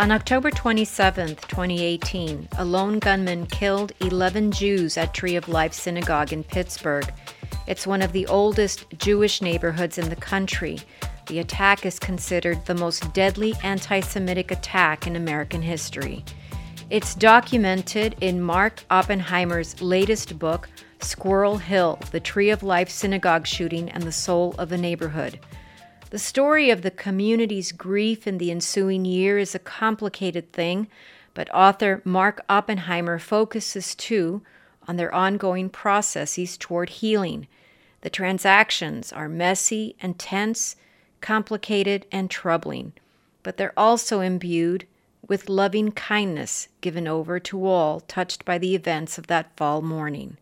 On October 27, 2018, a lone gunman killed 11 Jews at Tree of Life Synagogue in Pittsburgh. It's one of the oldest Jewish neighborhoods in the country. The attack is considered the most deadly anti Semitic attack in American history. It's documented in Mark Oppenheimer's latest book, Squirrel Hill The Tree of Life Synagogue Shooting and the Soul of a Neighborhood. The story of the community's grief in the ensuing year is a complicated thing, but author Mark Oppenheimer focuses too on their ongoing processes toward healing. The transactions are messy and tense, complicated and troubling, but they're also imbued with loving kindness given over to all touched by the events of that fall morning.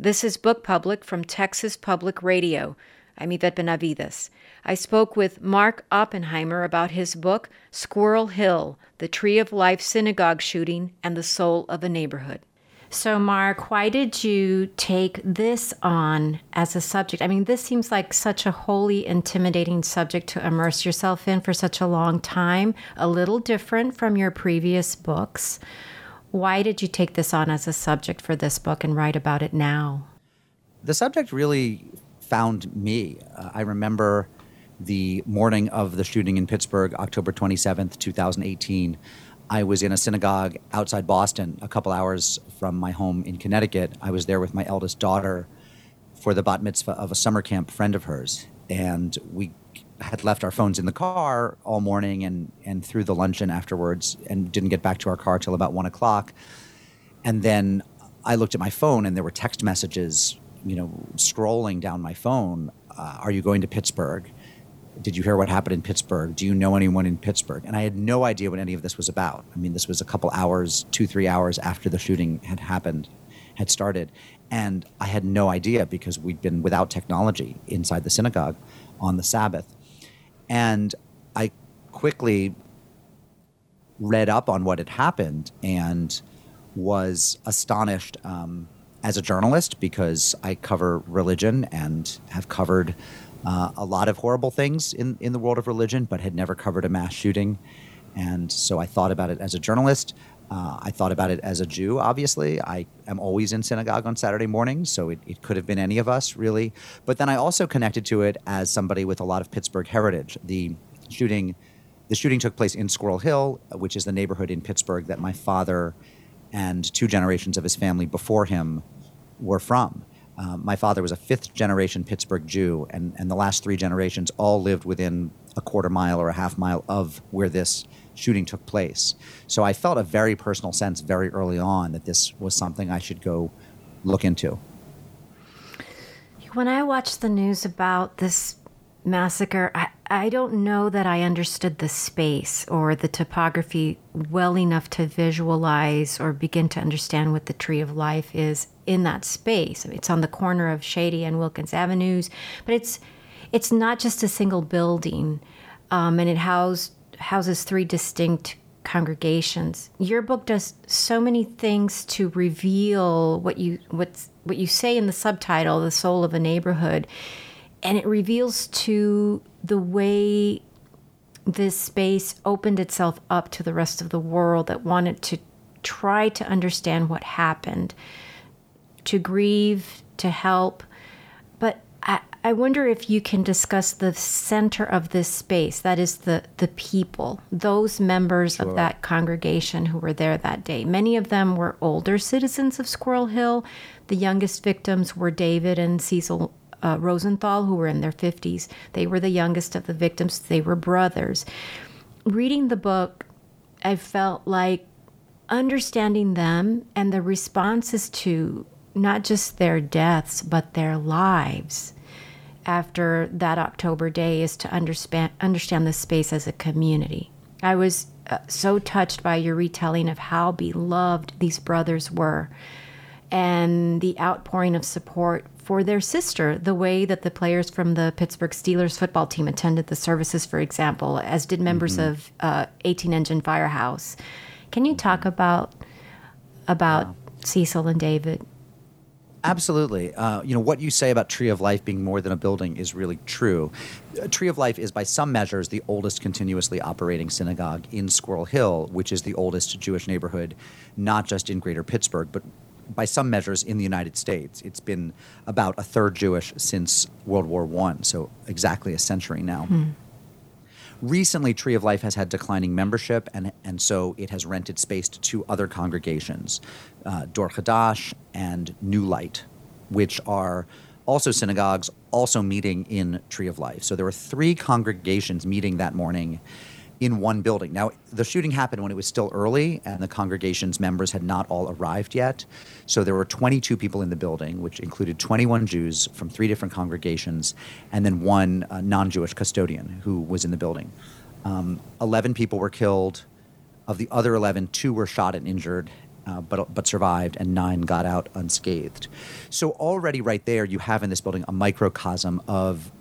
This is Book Public from Texas Public Radio. I'm Yvette Benavides. I spoke with Mark Oppenheimer about his book, Squirrel Hill The Tree of Life Synagogue Shooting and the Soul of a Neighborhood. So, Mark, why did you take this on as a subject? I mean, this seems like such a wholly intimidating subject to immerse yourself in for such a long time, a little different from your previous books. Why did you take this on as a subject for this book and write about it now? The subject really found me. Uh, I remember the morning of the shooting in Pittsburgh, October 27th, 2018. I was in a synagogue outside Boston, a couple hours from my home in Connecticut. I was there with my eldest daughter for the bat mitzvah of a summer camp friend of hers. And we had left our phones in the car all morning and, and through the luncheon afterwards and didn't get back to our car till about one o'clock. And then I looked at my phone and there were text messages you know, scrolling down my phone, uh, are you going to Pittsburgh? Did you hear what happened in Pittsburgh? Do you know anyone in Pittsburgh? And I had no idea what any of this was about. I mean, this was a couple hours, two, three hours after the shooting had happened, had started. And I had no idea because we'd been without technology inside the synagogue on the Sabbath. And I quickly read up on what had happened and was astonished. Um, as a journalist because I cover religion and have covered uh, a lot of horrible things in, in the world of religion, but had never covered a mass shooting. And so I thought about it as a journalist. Uh, I thought about it as a Jew, obviously. I am always in synagogue on Saturday mornings, so it, it could have been any of us, really. But then I also connected to it as somebody with a lot of Pittsburgh heritage. The shooting, the shooting took place in Squirrel Hill, which is the neighborhood in Pittsburgh that my father and two generations of his family before him were from. Um, my father was a fifth generation Pittsburgh Jew, and, and the last three generations all lived within a quarter mile or a half mile of where this shooting took place. So I felt a very personal sense very early on that this was something I should go look into. When I watched the news about this massacre, I, I don't know that I understood the space or the topography well enough to visualize or begin to understand what the Tree of Life is in that space. I mean, it's on the corner of Shady and Wilkins Avenues, but it's it's not just a single building, um, and it housed, houses three distinct congregations. Your book does so many things to reveal what you what's what you say in the subtitle, "The Soul of a Neighborhood." And it reveals to the way this space opened itself up to the rest of the world that wanted to try to understand what happened, to grieve, to help. But I, I wonder if you can discuss the center of this space that is, the, the people, those members sure. of that congregation who were there that day. Many of them were older citizens of Squirrel Hill. The youngest victims were David and Cecil uh, Rosenthal, who were in their 50s. They were the youngest of the victims, they were brothers. Reading the book, I felt like understanding them and the responses to not just their deaths, but their lives after that October day is to understand, understand the space as a community. I was uh, so touched by your retelling of how beloved these brothers were and the outpouring of support for their sister, the way that the players from the Pittsburgh Steelers football team attended the services, for example, as did members mm-hmm. of uh, 18 Engine Firehouse. Can you talk about about Cecil and David? Absolutely. Uh, you know, what you say about Tree of Life being more than a building is really true. Uh, Tree of Life is, by some measures, the oldest continuously operating synagogue in Squirrel Hill, which is the oldest Jewish neighborhood, not just in greater Pittsburgh, but by some measures in the United States. It's been about a third Jewish since World War I, so exactly a century now. Recently, Tree of Life has had declining membership, and, and so it has rented space to two other congregations, uh, Dor Chadash and New Light, which are also synagogues, also meeting in Tree of Life. So there were three congregations meeting that morning in one building. Now, the shooting happened when it was still early and the congregation's members had not all arrived yet. So there were 22 people in the building, which included 21 Jews from three different congregations and then one uh, non Jewish custodian who was in the building. Um, 11 people were killed. Of the other 11, two were shot and injured. Uh, but, but survived, and nine got out unscathed. So, already right there, you have in this building a microcosm of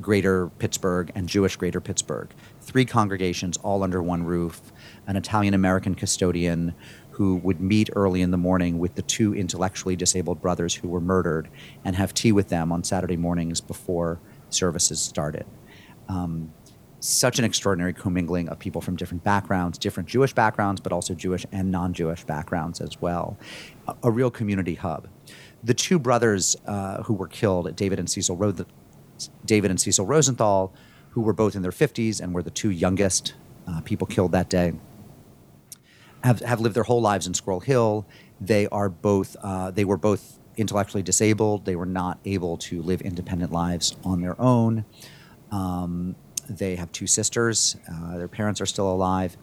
greater Pittsburgh and Jewish greater Pittsburgh three congregations all under one roof, an Italian American custodian who would meet early in the morning with the two intellectually disabled brothers who were murdered and have tea with them on Saturday mornings before services started. Um, such an extraordinary commingling of people from different backgrounds, different Jewish backgrounds, but also Jewish and non Jewish backgrounds as well. A, a, real community hub. The two brothers uh, who were killed, David and Cecil, Ro- David and Cecil Rosenthal, who were both in their 50s and were the two youngest uh, people killed that day, have, have lived their whole lives in Squirrel Hill. They are both uh, they were both intellectually disabled. They were not able to live independent lives on their own. Um, they have two sisters. Uh, their parents are still alive.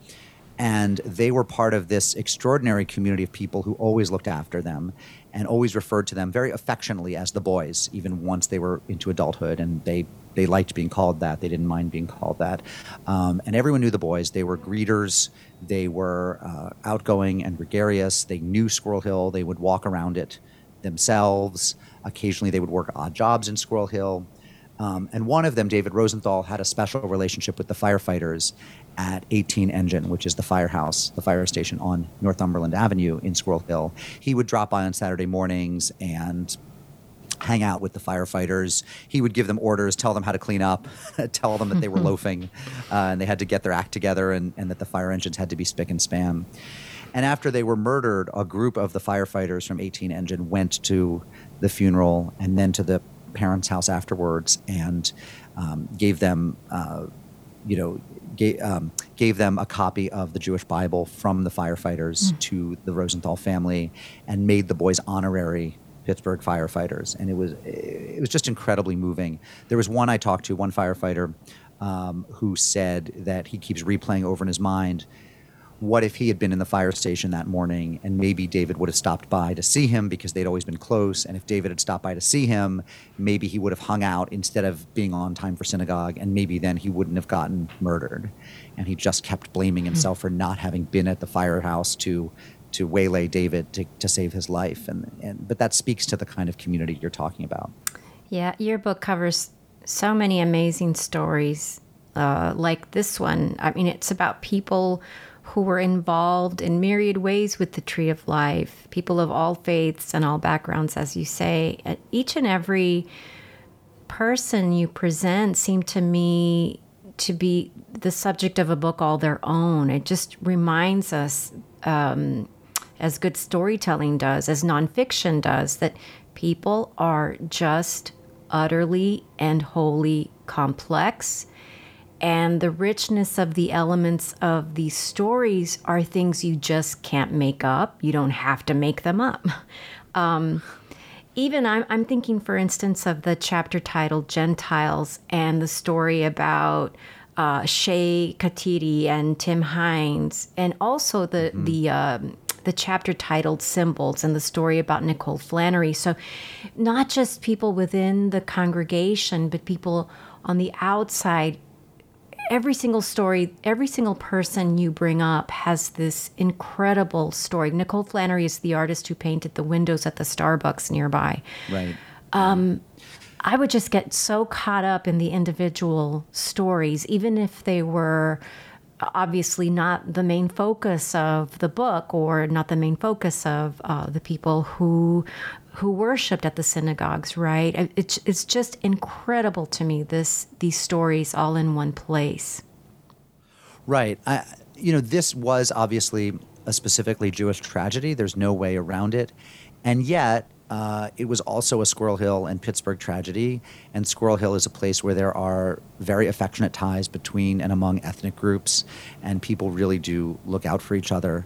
And they were part of this extraordinary community of people who always looked after them and always referred to them very affectionately as the boys, even once they were into adulthood and they they liked being called that. They didn't mind being called that. Um, and everyone knew the boys. They were greeters. They were uh, outgoing and gregarious. They knew Squirrel Hill. They would walk around it themselves. Occasionally, they would work odd jobs in Squirrel Hill. Um, and one of them, David Rosenthal, had a special relationship with the firefighters at 18 Engine, which is the firehouse, the fire station on Northumberland Avenue in Squirrel Hill. He would drop by on Saturday mornings and hang out with the firefighters. He would give them orders, tell them how to clean up, tell them that they were loafing uh, and they had to get their act together and, and that the fire engines had to be spick and span. And after they were murdered, a group of the firefighters from 18 Engine went to the funeral and then to the parents' house afterwards and um, gave them, uh, you know, gave, um, gave them a copy of the Jewish Bible from the firefighters mm. to the Rosenthal family and made the boys honorary Pittsburgh firefighters, and it was it was just incredibly moving. There was one I talked to, one firefighter, um, who said that he keeps replaying over in his mind. What if he had been in the fire station that morning and maybe David would have stopped by to see him because they'd always been close? And if David had stopped by to see him, maybe he would have hung out instead of being on time for synagogue, and maybe then he wouldn't have gotten murdered. And he just kept blaming himself for not having been at the firehouse to to waylay David to, to save his life. And, and but that speaks to the kind of community you're talking about. Yeah, your book covers so many amazing stories, uh, like this one. I mean, it's about people who were involved in myriad ways with the Tree of Life, people of all faiths and all backgrounds, as you say. Each and every person you present seemed to me to be the subject of a book all their own. It just reminds us um, as good storytelling does, as nonfiction does, that people are just utterly and wholly complex. And the richness of the elements of these stories are things you just can't make up. You don't have to make them up. Um, even I'm, I'm thinking, for instance, of the chapter titled Gentiles and the story about uh, Shay Khatiri and Tim Hindes, and also the mm-hmm. the um, the chapter titled Symbols and the story about Nicole Flannery. So, not just people within the congregation, but people on the outside. Every single story, every single person you bring up has this incredible story. Nicole Flannery is the artist who painted the windows at the Starbucks nearby. Right. Um, I would just get so caught up in the individual stories, even if they were obviously not the main focus of the book or not the main focus of uh, the people who who worshipped at the synagogues right? It's, it's just incredible to me this these stories all in one place. Right. I, you know this was obviously a specifically jewish tragedy. There's no way around it. And yet uh, it was also a Squirrel Hill and Pittsburgh tragedy, and Squirrel Hill is a place where there are very affectionate ties between and among ethnic groups, and people really do look out for each other.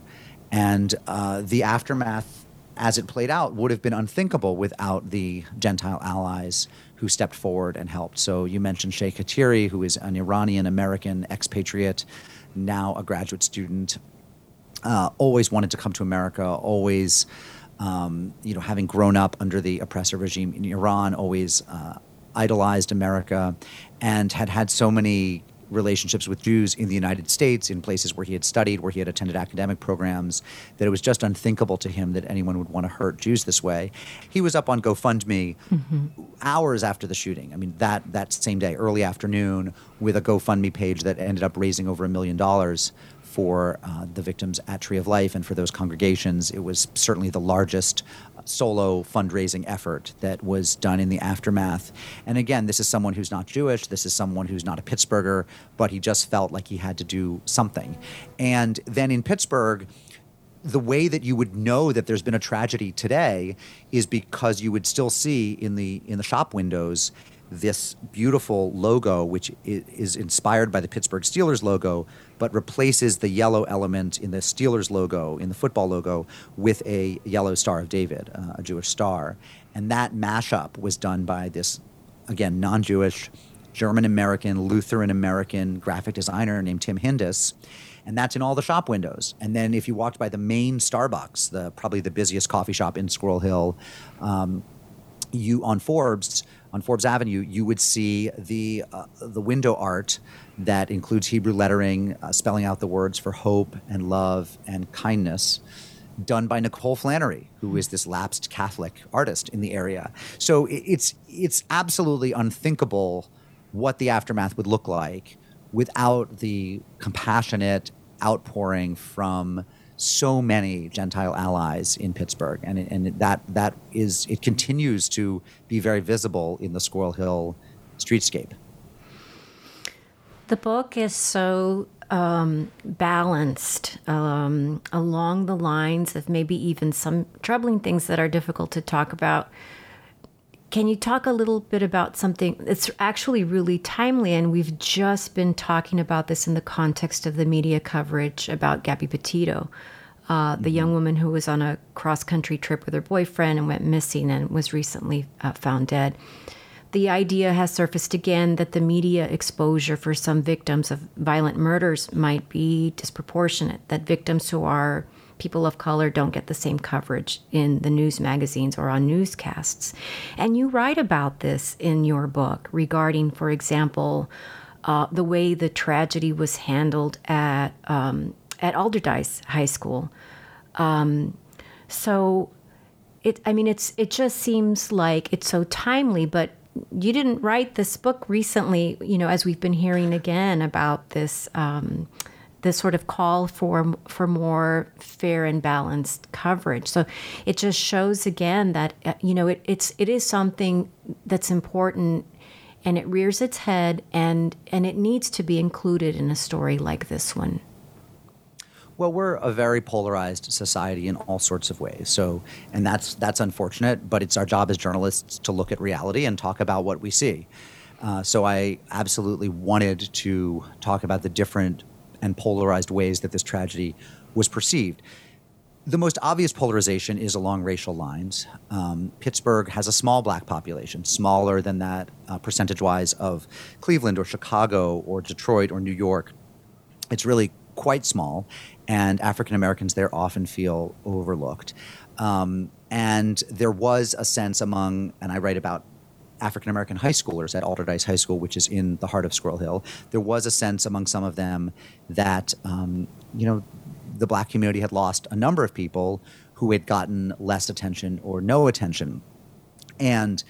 And uh, the aftermath, as it played out, would have been unthinkable without the Gentile allies who stepped forward and helped. So you mentioned Shay Khatiri, who is an Iranian American expatriate, now a graduate student, uh, always wanted to come to America, always um, you know, having grown up under the oppressive regime in Iran, always uh, idolized America, and had had so many relationships with Jews in the United States, in places where he had studied, where he had attended academic programs, that it was just unthinkable to him that anyone would want to hurt Jews this way. He was up on GoFundMe mm-hmm. hours after the shooting. I mean, that that same day, early afternoon, with a GoFundMe page that ended up raising over a million dollars for uh, the victims at Tree of Life and for those congregations. It was certainly the largest solo fundraising effort that was done in the aftermath. And again, this is someone who's not Jewish, this is someone who's not a Pittsburgher, but he just felt like he had to do something. And then in Pittsburgh, the way that you would know that there's been a tragedy today is because you would still see in the in the shop windows this beautiful logo, which is inspired by the Pittsburgh Steelers logo, but replaces the yellow element in the Steelers logo, in the football logo, with a yellow Star of David, uh, a Jewish star. And that mashup was done by this, again, non Jewish, German American, Lutheran American graphic designer named Tim Hindes. And that's in all the shop windows. And then if you walked by the main Starbucks, the probably the busiest coffee shop in Squirrel Hill, um, you on Forbes, on Forbes Avenue, you would see the uh, the window art that includes Hebrew lettering, uh, spelling out the words for hope and love and kindness, done by Nicole Flannery, who is this lapsed Catholic artist in the area. So it's it's absolutely unthinkable what the aftermath would look like without the compassionate outpouring from so many Gentile allies in Pittsburgh, and and that that is it continues to be very visible in the Squirrel Hill streetscape. The book is so um, balanced um, along the lines of maybe even some troubling things that are difficult to talk about. Can you talk a little bit about something that's actually really timely? And we've just been talking about this in the context of the media coverage about Gabby Petito, uh, the mm-hmm. young woman who was on a cross country trip with her boyfriend and went missing and was recently uh, found dead. The idea has surfaced again that the media exposure for some victims of violent murders might be disproportionate, that victims who are people of color don't get the same coverage in the news magazines or on newscasts. And you write about this in your book regarding, for example, uh, the way the tragedy was handled at um, at Allderdice High School. Um, so, it I mean it's it just seems like it's so timely, but you didn't write this book recently. You know, as we've been hearing again about this. Um, this sort of call for for more fair and balanced coverage. So it just shows again that uh, you know it, it's it is something that's important and it rears its head and and it needs to be included in a story like this one. Well, we're a very polarized society in all sorts of ways. So, and that's that's unfortunate. But it's our job as journalists to look at reality and talk about what we see. Uh, so, I absolutely wanted to talk about the different and polarized ways that this tragedy was perceived. The most obvious polarization is along racial lines. Um, Pittsburgh has a small black population, smaller than that uh, percentage wise of Cleveland or Chicago or Detroit or New York. It's really quite small and African Americans there often feel overlooked. Um, and there was a sense among, and I write about African American high schoolers at Allderdice High School, which is in the heart of Squirrel Hill. There was a sense among some of them that, um, you know, the black community had lost a number of people who had gotten less attention or no attention. And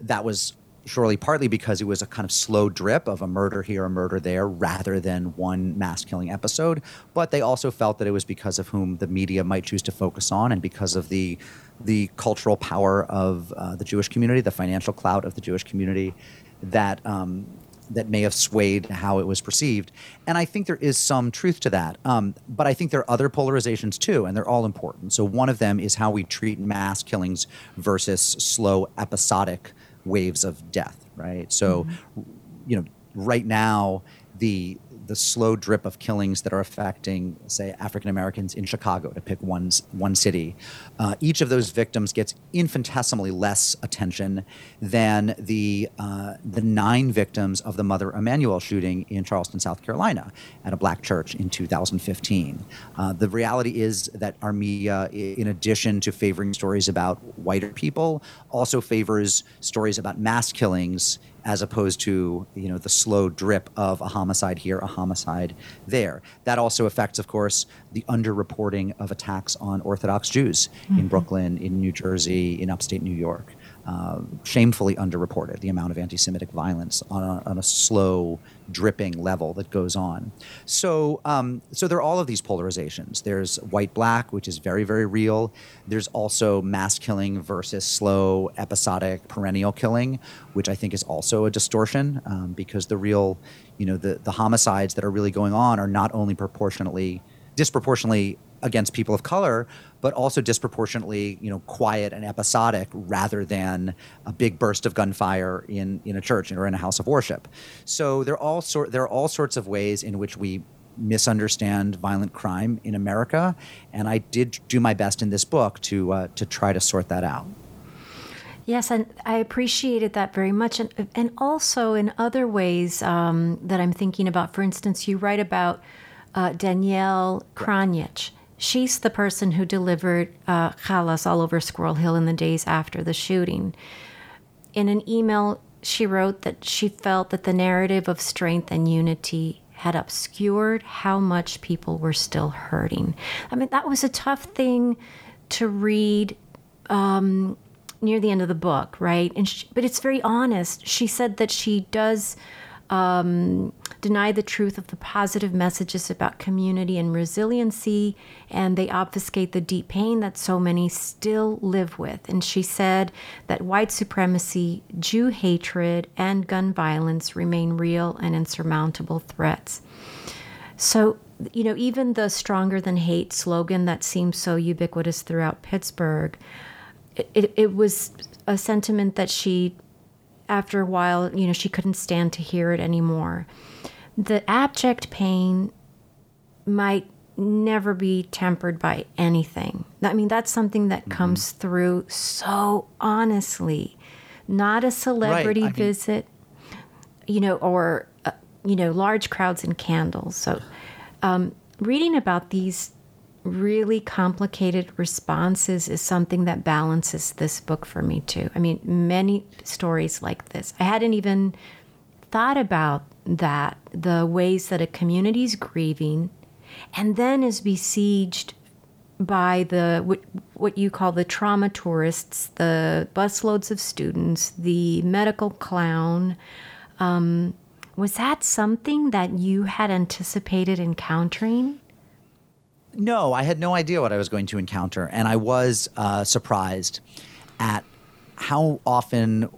that was surely partly because it was a kind of slow drip of a murder here, a murder there, rather than one mass killing episode. But they also felt that it was because of whom the media might choose to focus on, and because of the the cultural power of uh, the Jewish community, the financial clout of the Jewish community, that um, that may have swayed how it was perceived. And I think there is some truth to that. Um, but I think there are other polarizations too, and they're all important. So one of them is how we treat mass killings versus slow episodic waves of death, right? So, mm-hmm. you know, right now, the the slow drip of killings that are affecting, say, African Americans in Chicago, to pick one, one city, uh, each of those victims gets infinitesimally less attention than the, uh, the nine victims of the Mother Emanuel shooting in Charleston, South Carolina, at a black church in 2015. Uh, the reality is that our media, in addition to favoring stories about whiter people, also favors stories about mass killings as opposed to you know the slow drip of a homicide here, a homicide there. That also affects, of course, the underreporting of attacks on Orthodox Jews mm-hmm. in Brooklyn, in New Jersey, in upstate New York. Shamefully underreported the amount of anti-Semitic violence on a, on a slow dripping level that goes on. So, um, so there are all of these polarizations. There's white-black, which is very, very real. There's also mass killing versus slow, episodic, perennial killing, which I think is also a distortion um, because the real, you know, the the homicides that are really going on are not only proportionately disproportionately against people of color, but also disproportionately, you know, quiet and episodic rather than a big burst of gunfire in, in a church or in a house of worship. So there are all sort there are all sorts of ways in which we misunderstand violent crime in America, and I did do my best in this book to uh, to try to sort that out. Yes, and I appreciated that very much, and and also in other ways um, that I'm thinking about. For instance, you write about uh, Danielle Kranich She's the person who delivered uh, challah all over Squirrel Hill in the days after the shooting. In an email, she wrote that she felt that the narrative of strength and unity had obscured how much people were still hurting. I mean, that was a tough thing to read um, near the end of the book, right? And she, but it's very honest. She said that she does um, deny the truth of the positive messages about community and resiliency, and they obfuscate the deep pain that so many still live with. And she said that white supremacy, Jew hatred, and gun violence remain real and insurmountable threats. So, you know, even the stronger than hate slogan that seems so ubiquitous throughout Pittsburgh, it, it was a sentiment that she after a while, you know, she couldn't stand to hear it anymore. The abject pain might never be tempered by anything. I mean, that's something that mm-hmm. comes through so honestly. Not a celebrity right. visit, you know, or, uh, you know, large crowds and candles. So, um, reading about these really complicated responses is something that balances this book for me too. I mean, many stories like this. I hadn't even thought about that the ways that a community is grieving and then is besieged by the what, what you call the trauma tourists, the busloads of students, the medical clown. Um, was that something that you had anticipated encountering? No, I had no idea what I was going to encounter, and I was uh, surprised at how often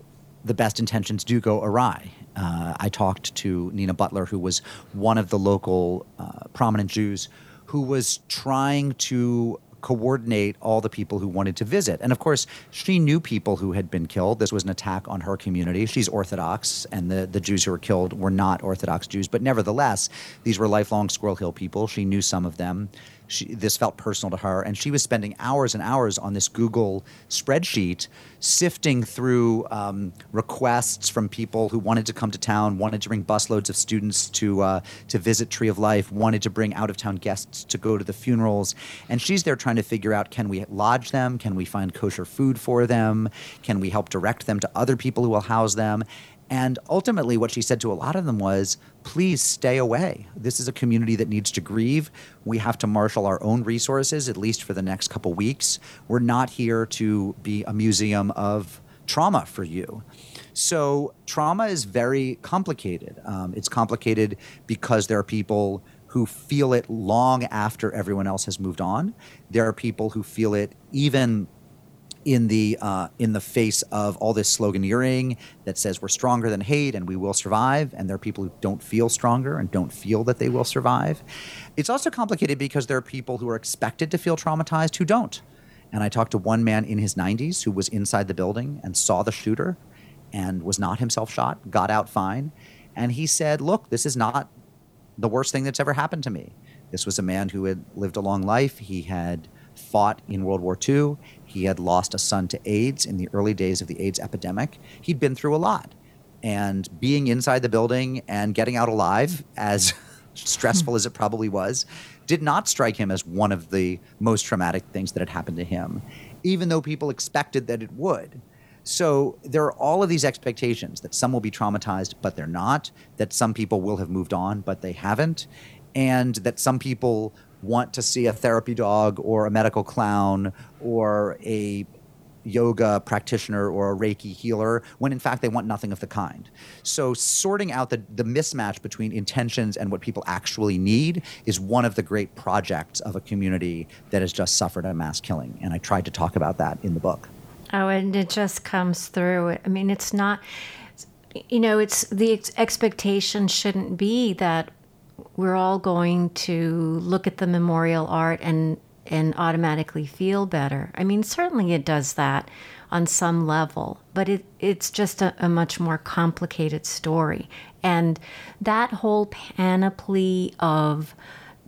the best intentions do go awry. Uh, I talked to Nina Butler, who was one of the local uh, prominent Jews, who was trying to coordinate all the people who wanted to visit. And of course, she knew people who had been killed. This was an attack on her community. She's Orthodox, and the, the Jews who were killed were not Orthodox Jews. But nevertheless, these were lifelong Squirrel Hill people. She knew some of them she, this felt personal to her, and she was spending hours and hours on this Google spreadsheet, sifting through um, requests from people who wanted to come to town, wanted to bring busloads of students to uh, to visit Tree of Life, wanted to bring out of town guests to go to the funerals, and she's there trying to figure out: can we lodge them? Can we find kosher food for them? Can we help direct them to other people who will house them? And ultimately, what she said to a lot of them was, please stay away. This is a community that needs to grieve. We have to marshal our own resources, at least for the next couple weeks. We're not here to be a museum of trauma for you. So, trauma is very complicated. Um, it's complicated because there are people who feel it long after everyone else has moved on. There are people who feel it even in the uh, in the face of all this sloganeering that says we're stronger than hate and we will survive, and there are people who don't feel stronger and don't feel that they will survive. It's also complicated because there are people who are expected to feel traumatized who don't. And I talked to one man in his 90s who was inside the building and saw the shooter and was not himself shot, got out fine. And he said, Look, this is not the worst thing that's ever happened to me. This was a man who had lived a long life. He had fought in World War II. He had lost a son to AIDS in the early days of the AIDS epidemic. He'd been through a lot. And being inside the building and getting out alive, as stressful as it probably was, did not strike him as one of the most traumatic things that had happened to him, even though people expected that it would. So there are all of these expectations that some will be traumatized, but they're not, that some people will have moved on, but they haven't, and that some people want to see a therapy dog or a medical clown or a yoga practitioner or a Reiki healer when in fact they want nothing of the kind. So sorting out the, the mismatch between intentions and what people actually need is one of the great projects of a community that has just suffered a mass killing. And I tried to talk about that in the book. Oh, and it just comes through. I mean, it's not, you know, it's the expectation shouldn't be that we're all going to look at the memorial art and and automatically feel better. I mean, certainly it does that on some level, but it, it's just a, a much more complicated story. And that whole panoply of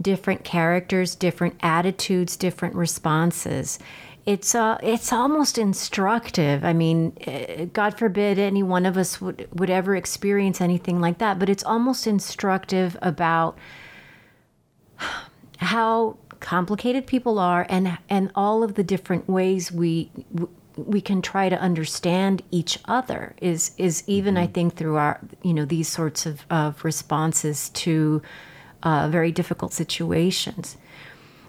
different characters, different attitudes, different responses it's uh, it's almost instructive. I mean, eh, God forbid any one of us would would ever experience anything like that, but it's almost instructive about how complicated people are and and all of the different ways we we can try to understand each other is is even mm-hmm. I think through our you know these sorts of, of responses to uh, very difficult situations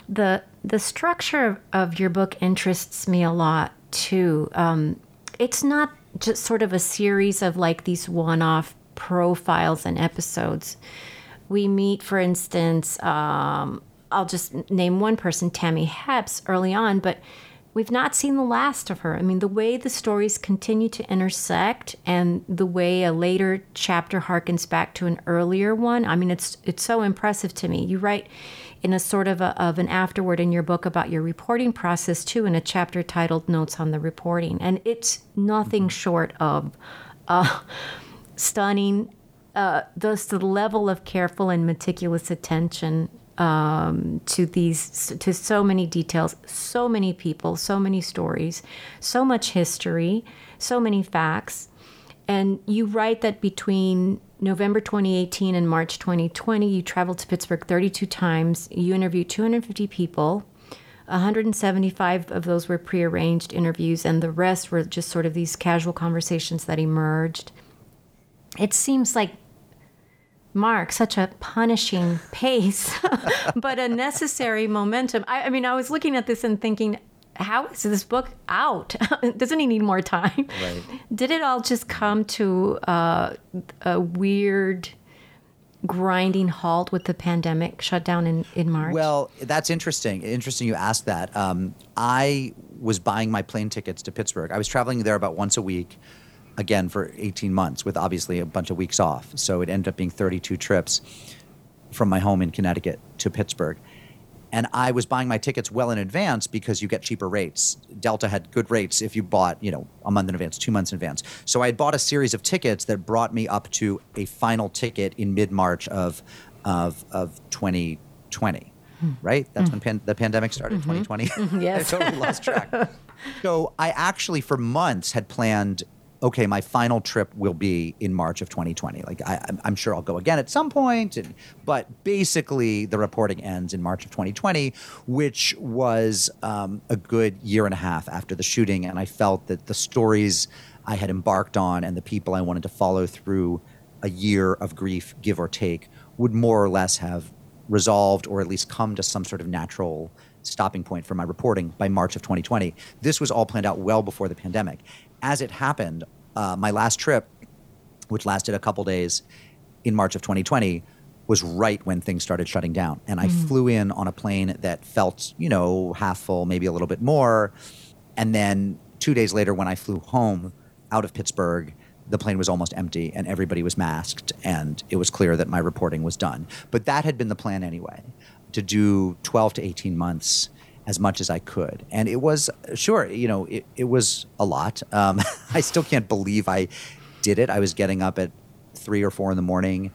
the the structure of your book interests me a lot too. Um, it's not just sort of a series of like these one-off profiles and episodes. We meet, for instance, um, I'll just name one person, Tammy Hepps, early on, but we've not seen the last of her. I mean, the way the stories continue to intersect and the way a later chapter harkens back to an earlier one, I mean, it's it's so impressive to me. You write in a sort of, a, of an afterword in your book about your reporting process too in a chapter titled notes on the reporting and it's nothing mm-hmm. short of uh, stunning uh, thus the level of careful and meticulous attention um, to these to so many details so many people so many stories so much history so many facts and you write that between November 2018 and March 2020, you traveled to Pittsburgh 32 times. You interviewed 250 people. 175 of those were prearranged interviews, and the rest were just sort of these casual conversations that emerged. It seems like Mark, such a punishing pace, but a necessary momentum. I, I, mean, I was looking at this and thinking, how is this book out? Doesn't he need more time? Right. Did it all just come to uh, a weird grinding halt with the pandemic shutdown in, in March? Well, that's interesting. Interesting you asked that. Um, I was buying my plane tickets to Pittsburgh. I was traveling there about once a week, again, for 18 months, with obviously a bunch of weeks off. So it ended up being 32 trips from my home in Connecticut to Pittsburgh and I was buying my tickets well in advance because you get cheaper rates. Delta had good rates if you bought, you know, a month in advance, two months in advance. So I had bought a series of tickets that brought me up to a final ticket in mid March of, of of 2020. Hmm. Right, that's mm. when pan- the pandemic started. Mm-hmm. 2020. Mm-hmm. Yes, I totally lost track. so I actually, for months, had planned okay, my final trip will be in March of 2020. Like I, am sure I'll go again at some point, and, but basically the reporting ends in March of 2020, which was um, a good year and a half after the shooting, and I felt that the stories I had embarked on and the people I wanted to follow through a year of grief, give or take, would more or less have resolved or at least come to some sort of natural stopping point for my reporting by March of 2020. This was all planned out well before the pandemic as it happened, uh, my last trip, which lasted a couple days in March of 2020, was right when things started shutting down. And I mm. flew in on a plane that felt, you know, half full, maybe a little bit more. And then two days later, when I flew home out of Pittsburgh, the plane was almost empty and everybody was masked. And it was clear that my reporting was done. But that had been the plan anyway to do 12 to 18 months as much as I could. And it was, sure, you know, it, it was a lot. Um, I still can't believe I did it. I was getting up at three or four in the morning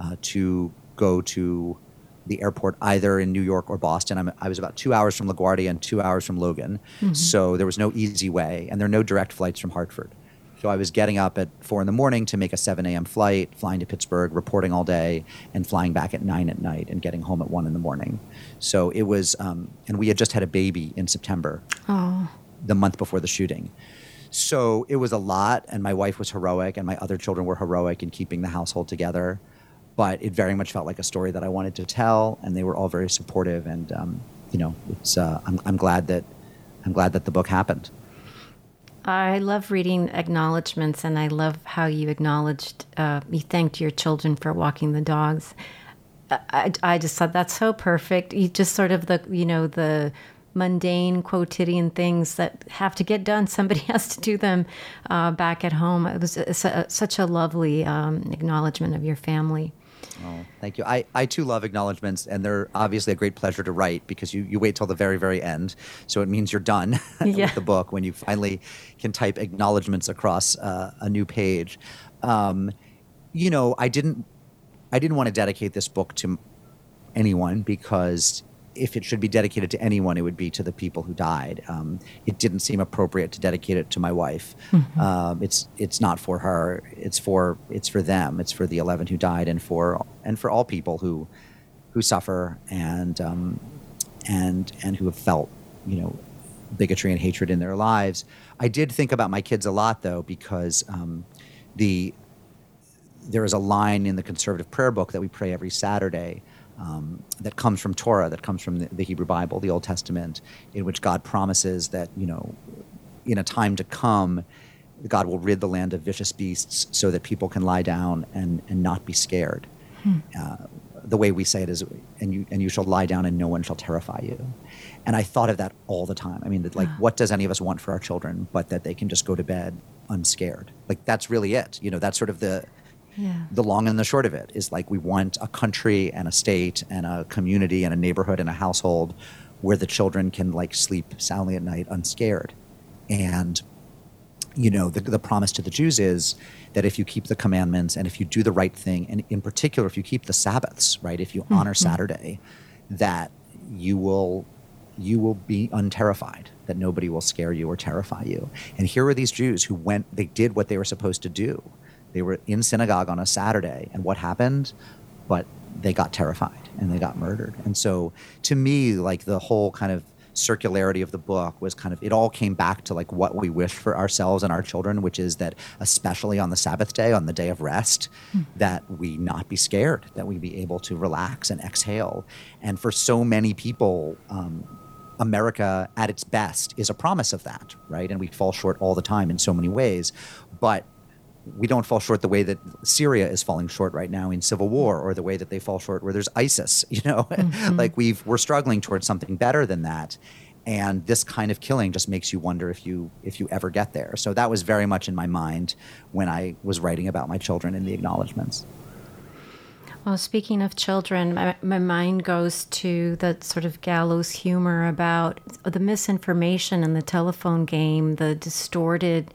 uh, to go to the airport either in New York or Boston. I'm, i was about two hours from LaGuardia and two hours from Logan. Mm-hmm. So there was no easy way, and there are no direct flights from Hartford. So I was getting up at four in the morning to make a 7 a.m. flight, flying to Pittsburgh, reporting all day, and flying back at nine at night and getting home at one in the morning. So it was, um, and we had just had a baby in September, oh. the month before the shooting. So it was a lot, and my wife was heroic, and my other children were heroic in keeping the household together. But it very much felt like a story that I wanted to tell, and they were all very supportive. And um, you know, it's uh, I'm, I'm glad that I'm glad that the book happened. I love reading acknowledgments, and I love how you acknowledged, uh, you thanked your children for walking the dogs. I, I just thought that's so perfect. You just sort of the, you know, the mundane quotidian things that have to get done. Somebody has to do them uh, back at home. It was a, a, such a lovely um, acknowledgement of your family. Oh, thank you. I, I too love acknowledgments, and they're obviously a great pleasure to write because you, you wait till the very, very end. So it means you're done yeah. with the book when you finally can type acknowledgments across uh, a new page. Um, you know, I didn't I didn't want to dedicate this book to anyone because if it should be dedicated to anyone, it would be to the people who died. Um, it didn't seem appropriate to dedicate it to my wife. Mm-hmm. Um, it's it's not for her. It's for it's for them. It's for the eleven who died, and for and for all people who who suffer and um, and and who have felt you know bigotry and hatred in their lives. I did think about my kids a lot though because um, the there is a line in the conservative prayer book that we pray every Saturday um, that comes from Torah, that comes from the, the, Hebrew Bible, the Old Testament, in which God promises that, you know, in a time to come, God will rid the land of vicious beasts so that people can lie down and, and not be scared. Hmm. Uh, the way we say it is, and you, and you shall lie down and no one shall terrify you. And I thought of that all the time. I mean, that, like, what does any of us want for our children but that they can just go to bed unscared? Like, that's really it. You know, that's sort of the, yeah. The long and the short of it is like we want a country and a state and a community and a neighborhood and a household where the children can like sleep soundly at night unscared. And you know, the, the promise to the Jews is that if you keep the commandments and if you do the right thing, and in particular, if you keep the Sabbaths, right, if you mm-hmm. honor Saturday, that you will you will be unterrified that nobody will scare you or terrify you and here are these jews who went they did what they were supposed to do they were in synagogue on a Saturday, and what happened? But they got terrified and they got murdered. And so, to me, like the whole kind of circularity of the book was kind of it all came back to like what we wish for ourselves and our children which is that especially on the sabbath day on the day of rest mm. that we not be scared that we be able to relax and exhale and for so many people um, america at its best is a promise of that right and we fall short all the time in so many ways but we don't fall short the way that Syria is falling short right now in civil war, or the way that they fall short where there's ISIS. You know, mm-hmm. like we've we're struggling towards something better than that. And this kind of killing just makes you wonder if you if you ever get there. So that was very much in my mind when I was writing about my children in the acknowledgments. Well, speaking of children, my, my mind goes to the sort of gallows humor about the misinformation in the telephone game, the distorted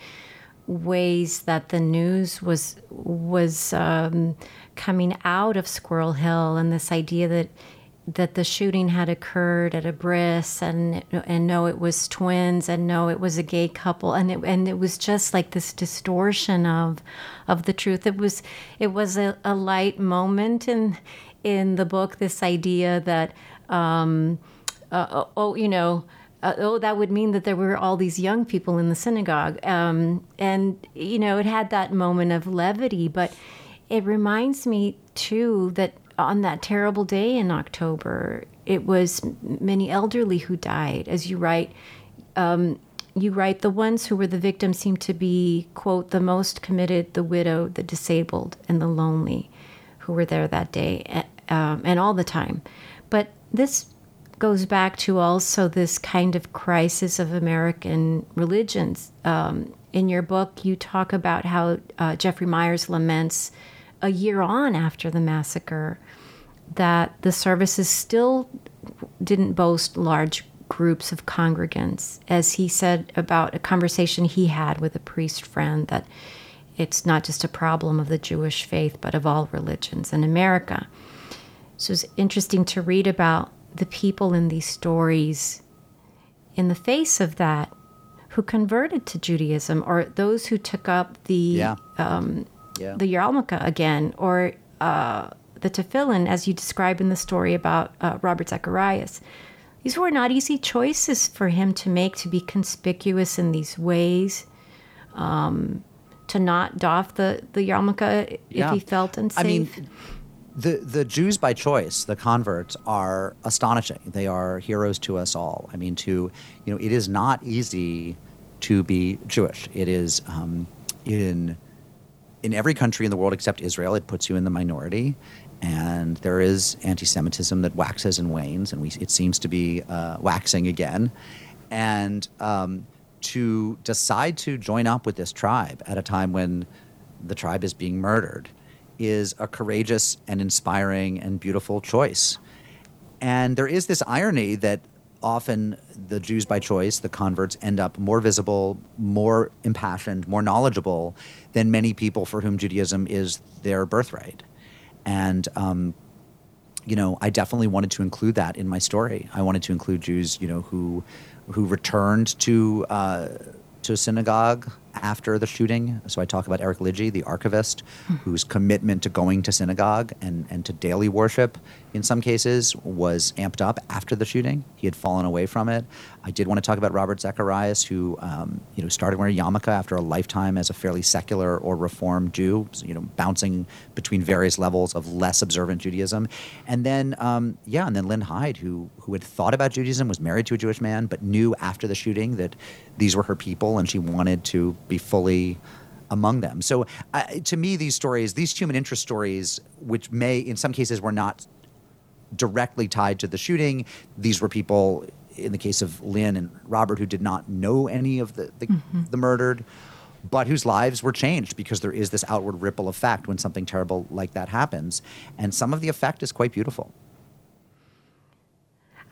ways that the news was was um, coming out of Squirrel Hill and this idea that that the shooting had occurred at a bris and and no it was twins and no it was a gay couple. And it and it was just like this distortion of of the truth. It was it was a, a light moment in in the book this idea that um, uh, oh you know uh, oh, that would mean that there were all these young people in the synagogue. Um, and, you know, it had that moment of levity, but it reminds me, too, that on that terrible day in October, it was many elderly who died. As you write, um, you write the ones who were the victims seem to be quote the most committed the widow the disabled and the lonely who were there that day um, and all the time but this goes back to also this kind of crisis of american religions um, in your book you talk about how uh, jeffrey myers laments a year on after the massacre that the services still didn't boast large groups of congregants. As he said about a conversation he had with a priest friend, that it's not just a problem of the Jewish faith, but of all religions in America. So it's interesting to read about the people in these stories in the face of that who converted to Judaism or those who took up the yeah. Um, yeah. the yarmulke again or uh, the tefillin, as you describe in the story about uh, Robert Zacharias. These were not easy choices for him to make to be conspicuous in these ways, um, to not doff the, the yarmulke yeah. if he felt unsafe. I mean, the, the Jews by choice, the converts, are astonishing. They are heroes to us all. I mean, to, you know, it is not easy to be Jewish. It is um, in in every country in the world except Israel, it puts you in the minority and there is anti-Semitism that waxes and wanes, and we, it seems to be uh, waxing again. And um, to decide to join up with this tribe at a time when the tribe is being murdered is a courageous and inspiring and beautiful choice. And there is this irony that often the Jews by choice, the converts, end up more visible, more impassioned, more knowledgeable than many people for whom Judaism is their birthright. And um, you know, I definitely wanted to include that in my story. I wanted to include Jews, you know, who who returned to uh, to synagogue after the shooting. So I talk about Eric Lidji, the archivist, hmm. whose commitment to going to synagogue and, and to daily worship in some cases was amped up after the shooting. He had fallen away from it. I did want to talk about Robert Zacharias, who um, you know started wearing yarmulke after a lifetime as a fairly secular or reform Jew, you know, bouncing between various levels of less observant Judaism, and then um, yeah, and then Lynn Hyde, who who had thought about Judaism, was married to a Jewish man, but knew after the shooting that these were her people, and she wanted to be fully among them. So, uh, to me, these stories, these human interest stories, which may, in some cases, were not directly tied to the shooting. These were people, in the case of Lynn and Robert, who did not know any of the, the, mm-hmm. the murdered, but whose lives were changed because there is this outward ripple effect when something terrible like that happens. And some of the effect is quite beautiful.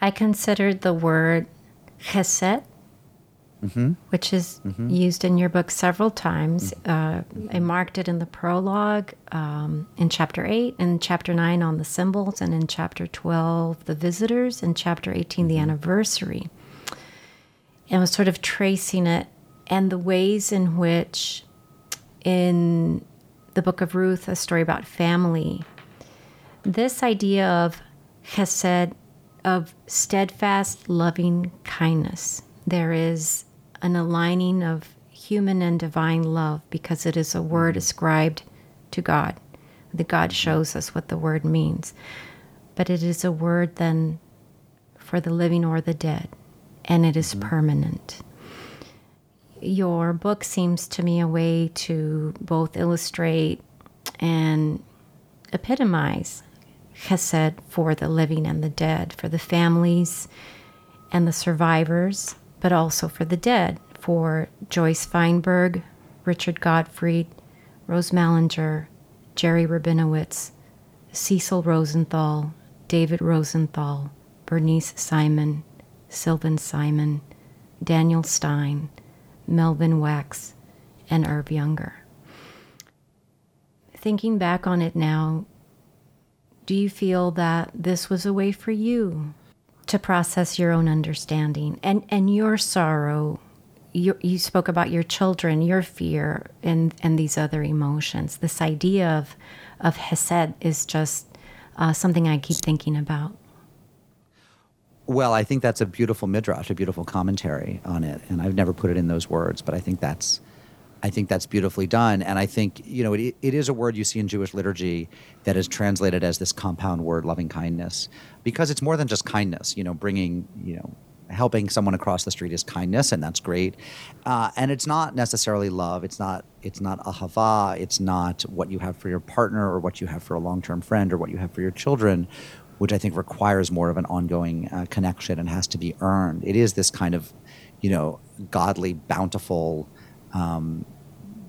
I considered the word chesed mm-hmm. which is mm-hmm. used in your book several times. Mm-hmm. Uh, I marked it in the prologue, um, in chapter 8, in chapter 9 on the symbols, and in chapter 12, the visitors, and chapter 18, the mm-hmm. anniversary. And I was sort of tracing it and the ways in which, in the book of Ruth, a story about family, this idea of chesed, of steadfast loving kindness. There is an aligning of human and divine love because it is a word ascribed to God. The God shows us what the word means. But it is a word then for the living or the dead, and it is permanent. Your book seems to me a way to both illustrate and epitomize chesed for the living and the dead, for the families and the survivors, but also for the dead, for Joyce Fienberg, Richard Gottfried, Rose Mallinger, Jerry Rabinowitz, Cecil Rosenthal, David Rosenthal, Bernice Simon, Sylvan Simon, Daniel Stein, Melvin Wax, and Irv Younger. Thinking back on it now, do you feel that this was a way for you to process your own understanding and, and your sorrow. You, you spoke about your children, your fear, and, and these other emotions. This idea of, of Hesed is just uh, something I keep thinking about. Well, I think that's a beautiful midrash, a beautiful commentary on it, and I've never put it in those words, but I think that's I think that's beautifully done. And I think, you know, it, it is a word you see in Jewish liturgy that is translated as this compound word, loving kindness, because it's more than just kindness, you know, bringing, you know, helping someone across the street is kindness, and that's great. Uh, and it's not necessarily love. It's not. It's not ahava. It's not what you have for your partner, or what you have for a long-term friend, or what you have for your children, which I think requires more of an ongoing uh, connection and has to be earned. It is this kind of, you know, godly, bountiful, um,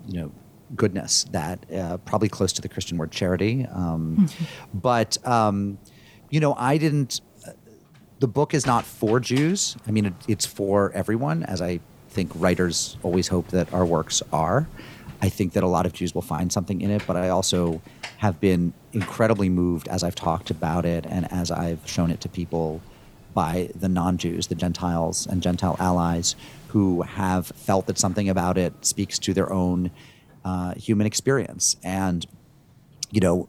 you know, goodness that uh, probably close to the Christian word charity. Um, mm-hmm. But um, you know, I didn't. Uh, the book is not for Jews. I mean, it, it's for everyone, as I think writers always hope that our works are. I think that a lot of Jews will find something in it, but I also have been incredibly moved as I've talked about it and as I've shown it to people by the non Jews, the Gentiles and Gentile allies who have felt that something about it speaks to their own uh, human experience. And, you know,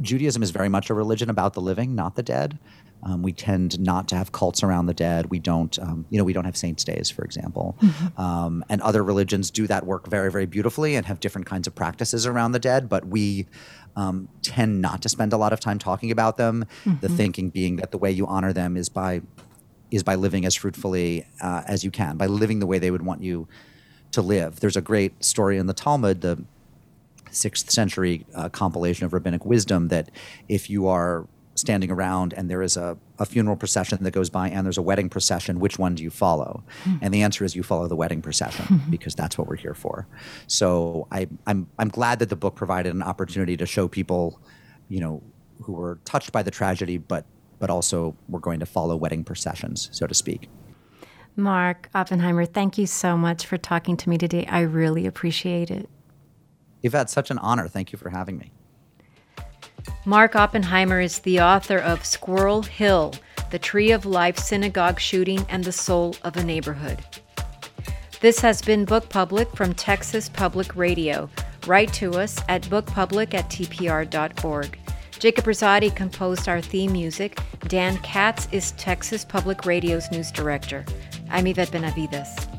Judaism is very much a religion about the living, not the dead. Um, we tend not to have cults around the dead. We don't, um, you know, we don't have saints' days, for example. Mm-hmm. Um, and other religions do that work very, very beautifully and have different kinds of practices around the dead. But we um, tend not to spend a lot of time talking about them. Mm-hmm. The thinking being that the way you honor them is by is by living as fruitfully uh, as you can, by living the way they would want you to live. There's a great story in the Talmud, the sixth century uh, compilation of rabbinic wisdom, that if you are standing around and there is a, a funeral procession that goes by and there's a wedding procession, which one do you follow? Mm. And the answer is you follow the wedding procession mm-hmm. because that's what we're here for. So I, I'm, I'm glad that the book provided an opportunity to show people, you know, who were touched by the tragedy, but, but also we're going to follow wedding processions, so to speak. Mark Oppenheimer, thank you so much for talking to me today. I really appreciate it. Yvette, such an honor. Thank you for having me. Mark Oppenheimer is the author of Squirrel Hill The Tree of Life Synagogue Shooting and the Soul of a Neighborhood. This has been Book Public from Texas Public Radio. Write to us at bookpublic at tpr.org. Jacob Rosati composed our theme music. Dan Katz is Texas Public Radio's news director. I'm Yvette Benavides.